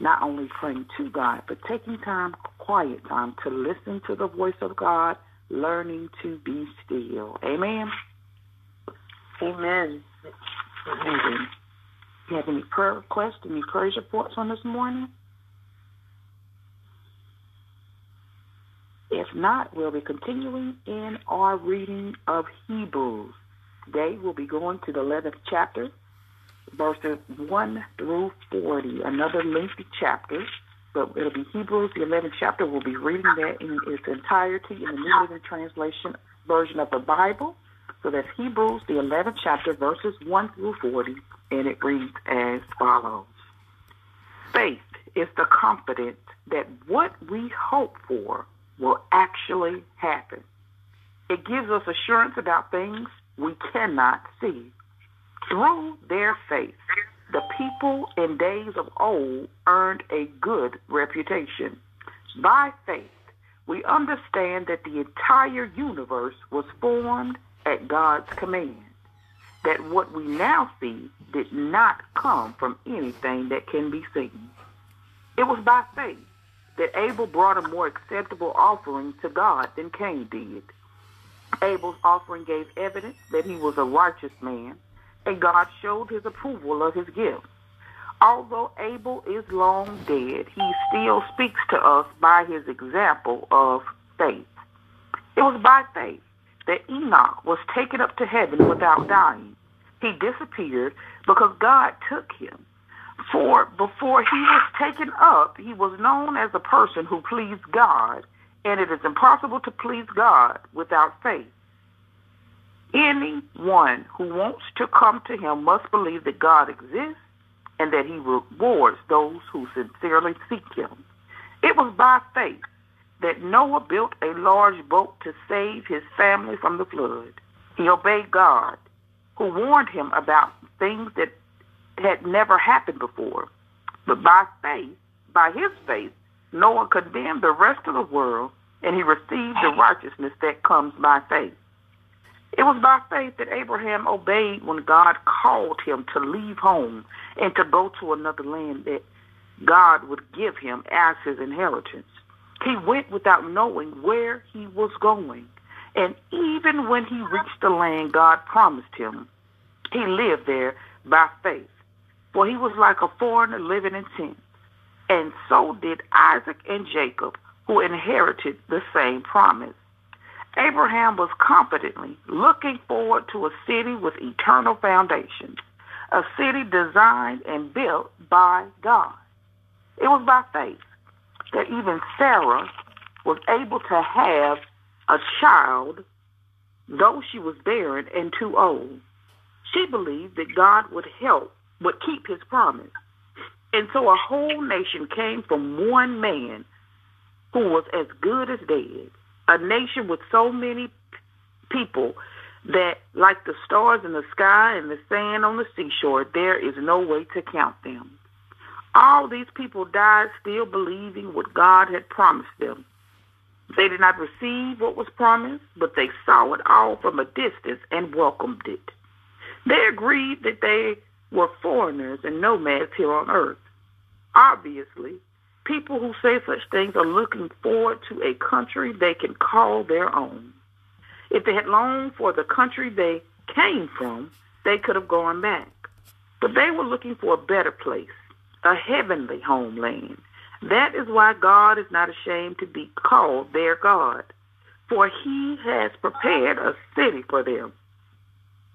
Not only praying to God, but taking time, quiet time, to listen to the voice of God, learning to be still. Amen. Amen. Amen. You have any prayer requests, any praise reports on this morning? If not, we'll be continuing in our reading of Hebrews. Today we'll be going to the 11th chapter, verses 1 through 40, another lengthy chapter, but it'll be Hebrews, the 11th chapter. We'll be reading that in its entirety in the New Living Translation version of the Bible. So that's Hebrews, the 11th chapter, verses 1 through 40, and it reads as follows. Faith is the confidence that what we hope for will actually happen. It gives us assurance about things we cannot see. Through their faith, the people in days of old earned a good reputation. By faith, we understand that the entire universe was formed at God's command, that what we now see did not come from anything that can be seen. It was by faith that Abel brought a more acceptable offering to God than Cain did. Abel's offering gave evidence that he was a righteous man, and God showed his approval of his gift. Although Abel is long dead, he still speaks to us by his example of faith. It was by faith that Enoch was taken up to heaven without dying. He disappeared because God took him. For before he was taken up, he was known as a person who pleased God, and it is impossible to please God without faith. Anyone who wants to come to him must believe that God exists and that he rewards those who sincerely seek him. It was by faith that Noah built a large boat to save his family from the flood. He obeyed God, who warned him about things that had never happened before. But by faith, by his faith, Noah condemned the rest of the world and he received the righteousness that comes by faith. It was by faith that Abraham obeyed when God called him to leave home and to go to another land that God would give him as his inheritance. He went without knowing where he was going. And even when he reached the land God promised him, he lived there by faith. For he was like a foreigner living in tents. And so did Isaac and Jacob, who inherited the same promise. Abraham was confidently looking forward to a city with eternal foundations, a city designed and built by God. It was by faith that even Sarah was able to have a child, though she was barren and too old. She believed that God would help, would keep his promise. And so a whole nation came from one man who was as good as dead a nation with so many people that, like the stars in the sky and the sand on the seashore, there is no way to count them. All these people died still believing what God had promised them. They did not receive what was promised, but they saw it all from a distance and welcomed it. They agreed that they were foreigners and nomads here on earth. Obviously, People who say such things are looking forward to a country they can call their own. If they had longed for the country they came from, they could have gone back. But they were looking for a better place, a heavenly homeland. That is why God is not ashamed to be called their God, for he has prepared a city for them.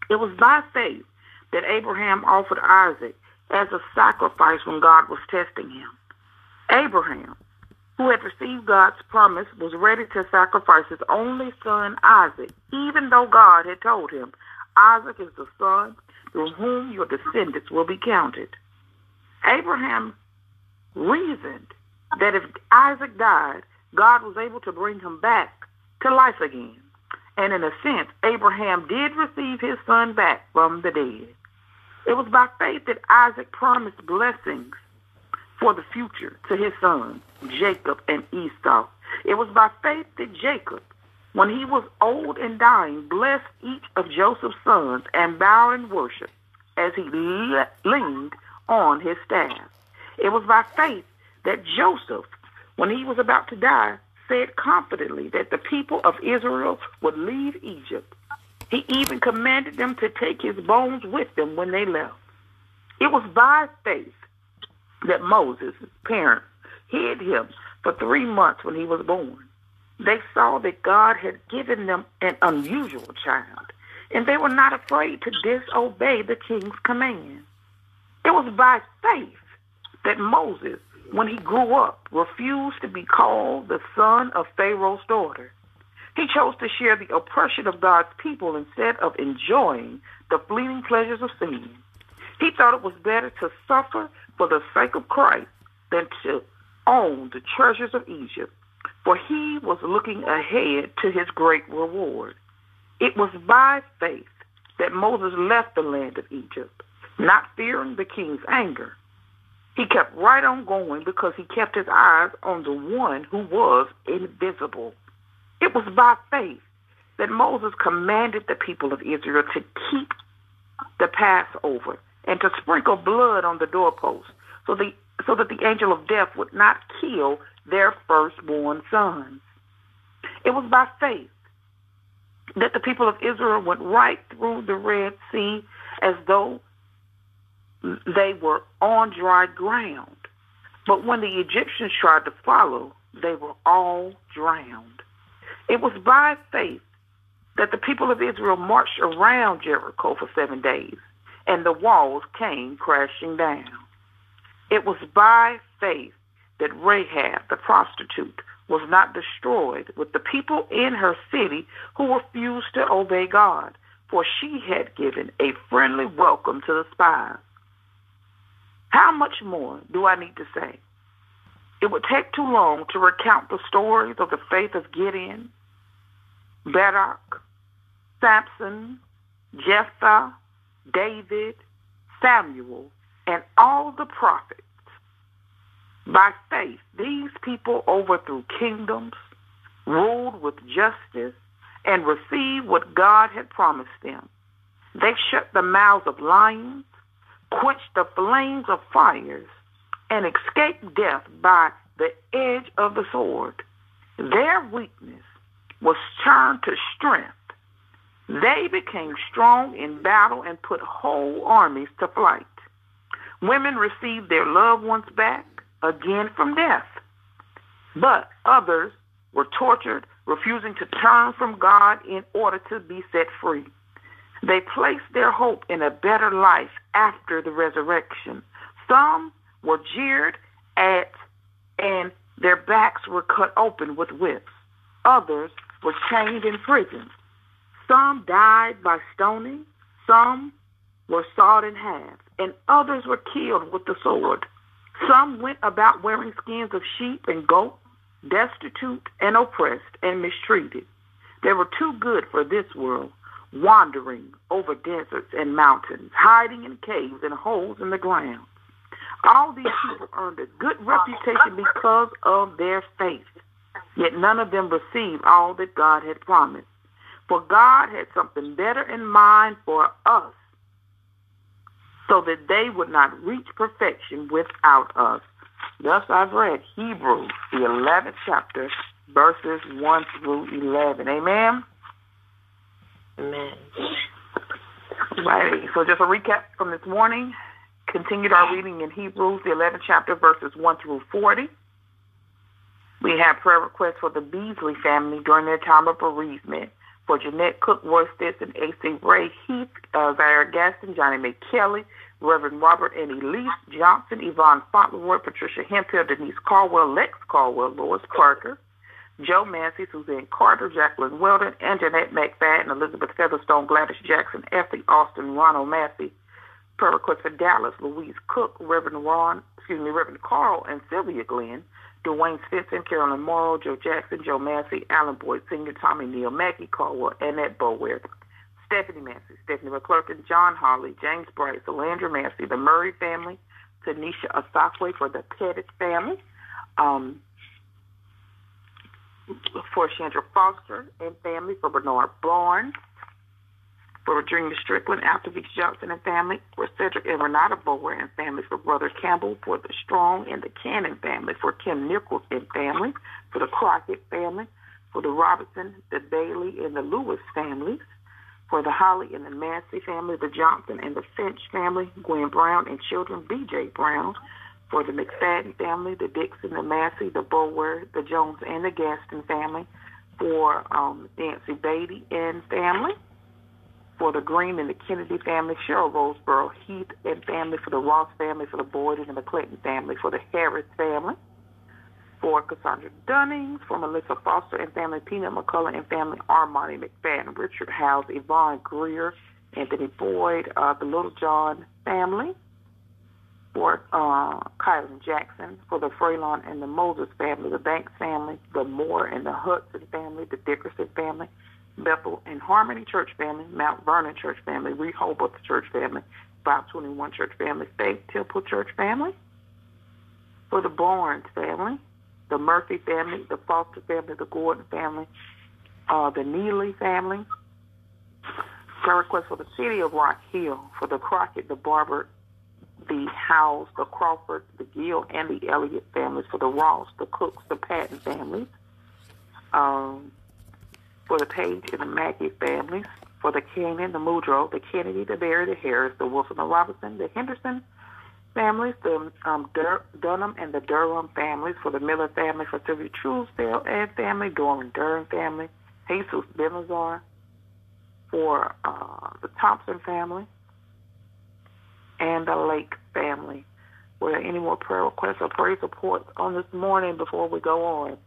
It was by faith that Abraham offered Isaac as a sacrifice when God was testing him. Abraham, who had received God's promise, was ready to sacrifice his only son, Isaac, even though God had told him, Isaac is the son through whom your descendants will be counted. Abraham reasoned that if Isaac died, God was able to bring him back to life again. And in a sense, Abraham did receive his son back from the dead. It was by faith that Isaac promised blessings for the future to his sons, Jacob and Esau. It was by faith that Jacob, when he was old and dying, blessed each of Joseph's sons and bowed in worship as he le- leaned on his staff. It was by faith that Joseph, when he was about to die, said confidently that the people of Israel would leave Egypt. He even commanded them to take his bones with them when they left. It was by faith that Moses' parents hid him for three months when he was born. They saw that God had given them an unusual child, and they were not afraid to disobey the king's command. It was by faith that Moses, when he grew up, refused to be called the son of Pharaoh's daughter. He chose to share the oppression of God's people instead of enjoying the fleeting pleasures of sin. He thought it was better to suffer for the sake of Christ than to own the treasures of Egypt, for he was looking ahead to his great reward. It was by faith that Moses left the land of Egypt, not fearing the king's anger. He kept right on going because he kept his eyes on the one who was invisible. It was by faith that Moses commanded the people of Israel to keep the Passover and to sprinkle blood on the doorposts so, the, so that the angel of death would not kill their firstborn sons. It was by faith that the people of Israel went right through the Red Sea as though they were on dry ground. But when the Egyptians tried to follow, they were all drowned. It was by faith that the people of Israel marched around Jericho for seven days and the walls came crashing down. It was by faith that Rahab, the prostitute, was not destroyed with the people in her city who refused to obey God, for she had given a friendly welcome to the spies. How much more do I need to say? It would take too long to recount the stories of the faith of Gideon, Barak, Samson, Jephthah, David, Samuel, and all the prophets. By faith, these people overthrew kingdoms, ruled with justice, and received what God had promised them. They shut the mouths of lions, quenched the flames of fires, and escaped death by the edge of the sword. Their weakness was turned to strength they became strong in battle and put whole armies to flight. Women received their loved ones back again from death. But others were tortured, refusing to turn from God in order to be set free. They placed their hope in a better life after the resurrection. Some were jeered at and their backs were cut open with whips. Others were chained in prison. Some died by stoning, some were sawed in half, and others were killed with the sword. Some went about wearing skins of sheep and goats, destitute and oppressed and mistreated. They were too good for this world, wandering over deserts and mountains, hiding in caves and holes in the ground. All these people earned a good reputation because of their faith, yet none of them received all that God had promised. For God had something better in mind for us so that they would not reach perfection without us. Thus I've read Hebrews, the 11th chapter, verses 1 through 11. Amen? Amen. Right. So just a recap from this morning. Continued our reading in Hebrews, the 11th chapter, verses 1 through 40. We have prayer requests for the Beasley family during their time of bereavement for Jeanette Cook, Roy Stetson, A.C. Ray, Heath, uh, Zaire Gaston, Johnny McKelly, Reverend Robert and Elise Johnson, Yvonne Fauntleroy, Patricia Hemphill, Denise Caldwell, Lex Caldwell, Lois Parker, Joe Massey, Suzanne Carter, Jacqueline Weldon, and Jeanette McFadden, Elizabeth Featherstone, Gladys Jackson, Effie Austin, Ronald Massey. Per request for Dallas, Louise Cook, Reverend Ron, excuse me, Reverend Carl and Sylvia Glenn, Dwayne Stinson, Carolyn Morrow, Joe Jackson, Joe Massey, Alan Boyd Sr., Tommy Neal, Maggie Caldwell, Annette Bower, Stephanie Massey, Stephanie McClurkin, John Holly, James Bright, Solandra Massey, the Murray family, Tanisha Asakwe for the Pettit family, um, for Chandra Foster and family, for Bernard Barnes, Virginia Strickland, Altovich Johnson and family, for Cedric and Renata Bower and family, for Brother Campbell, for the Strong and the Cannon family, for Kim Nichols and family, for the Crockett family, for the Robertson, the Bailey, and the Lewis families, for the Holly and the Massey family, the Johnson and the Finch family, Gwen Brown and children, B.J. Brown, for the McFadden family, the Dixon, the Massey, the Bower, the Jones, and the Gaston family, for um, Nancy Beatty and family, for the Green and the Kennedy family, Cheryl Roseboro, Heath and family, for the Ross family, for the Boyd and the McClinton family, for the Harris family, for Cassandra Dunnings, for Melissa Foster and family, Peanut McCullough and family, Armani McFadden, Richard House, Yvonne Greer, Anthony Boyd, uh, the Little John family, for uh, Kylan Jackson, for the Freelon and the Moses family, the Banks family, the Moore and the Hudson family, the Dickerson family, Bethel and Harmony Church family, Mount Vernon Church family, Rehoboth Church family, 521 Church family, Faith Temple Church family, for the Barnes family, the Murphy family, the Foster family, the Gordon family, uh, the Neely family, prayer request for the city of Rock Hill, for the Crockett, the Barber, the Howes, the Crawford, the Gill, and the Elliott families, for the Ross, the Cooks, the Patton families, um, for the Page and the Mackey families, for the Canyon, the Mudrow, the Kennedy, the Berry, the Harris, the Wilson, the Robinson, the Henderson families, the um, Dur- Dunham and the Durham families, for the Miller family, for Sylvia Truesdale and family, Dorman Durham family, Jesus Benazar, for uh, the Thompson family, and the Lake family. Were there any more prayer requests or prayer reports on this morning before we go on?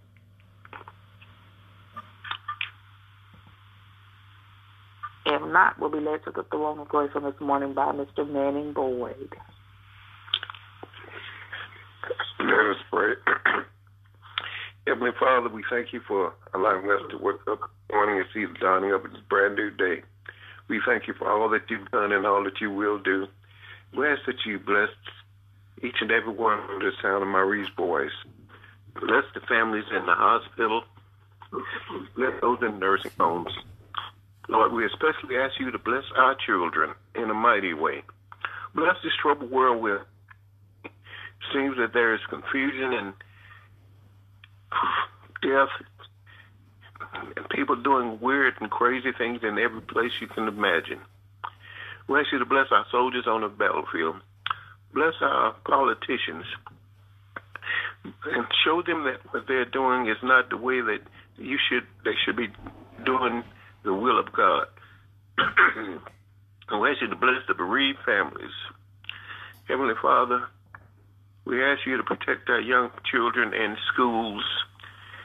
If not, we'll be led to the throne of grace on this morning by Mr. Manning Boyd. Let us pray. Heavenly Father, we thank you for allowing us to wake up this morning and see the dawning of this brand new day. We thank you for all that you've done and all that you will do. We ask that you bless each and every one under the sound of Marie's voice. Bless the families in the hospital. Bless those in nursing homes. Lord, we especially ask you to bless our children in a mighty way. Bless this troubled world where it seems that there is confusion and death and people doing weird and crazy things in every place you can imagine. We ask you to bless our soldiers on the battlefield. Bless our politicians and show them that what they're doing is not the way that you should they should be doing the will of God. and we ask you to bless the bereaved families. Heavenly Father, we ask you to protect our young children in schools.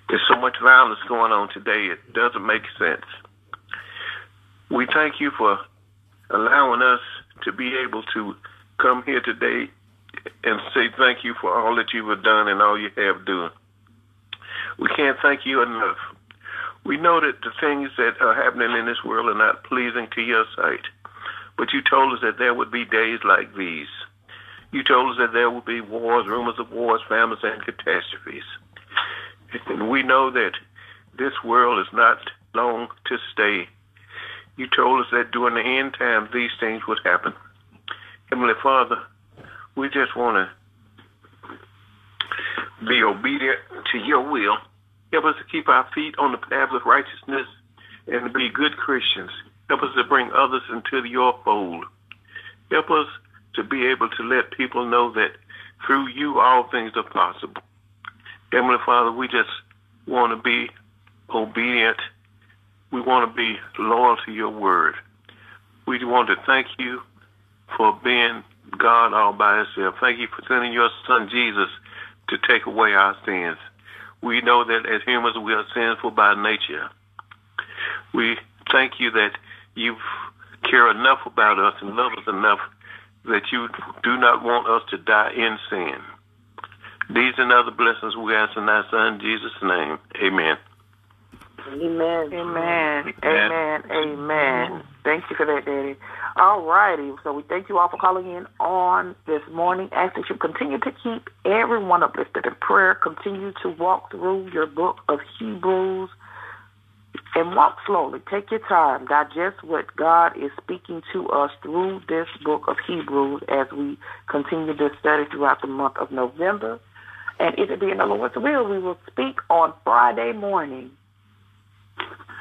There's so much violence going on today, it doesn't make sense. We thank you for allowing us to be able to come here today and say thank you for all that you have done and all you have done. We can't thank you enough. We know that the things that are happening in this world are not pleasing to your sight, but you told us that there would be days like these. You told us that there would be wars, rumors of wars, famines, and catastrophes. And we know that this world is not long to stay. You told us that during the end times these things would happen. Heavenly Father, we just want to be obedient to your will. Help us to keep our feet on the path of righteousness and to be good Christians. Help us to bring others into your fold. Help us to be able to let people know that through you all things are possible. Heavenly Father, we just want to be obedient. We want to be loyal to your word. We want to thank you for being God all by yourself. Thank you for sending your son Jesus to take away our sins. We know that as humans we are sinful by nature. We thank you that you care enough about us and love us enough that you do not want us to die in sin. These and other blessings we ask in thy son Jesus' name. Amen. Amen. Amen. Amen. Amen. Thank you for that, Daddy. All righty. So we thank you all for calling in on this morning. Ask that you continue to keep everyone uplifted in prayer. Continue to walk through your book of Hebrews and walk slowly. Take your time. Digest what God is speaking to us through this book of Hebrews as we continue this study throughout the month of November. And if it be in the Lord's will, we will speak on Friday morning.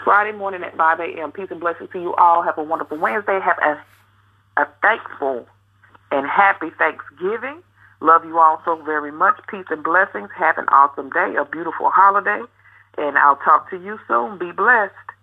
Friday morning at 5 a.m. Peace and blessings to you all. Have a wonderful Wednesday. Have a, a thankful and happy Thanksgiving. Love you all so very much. Peace and blessings. Have an awesome day, a beautiful holiday. And I'll talk to you soon. Be blessed.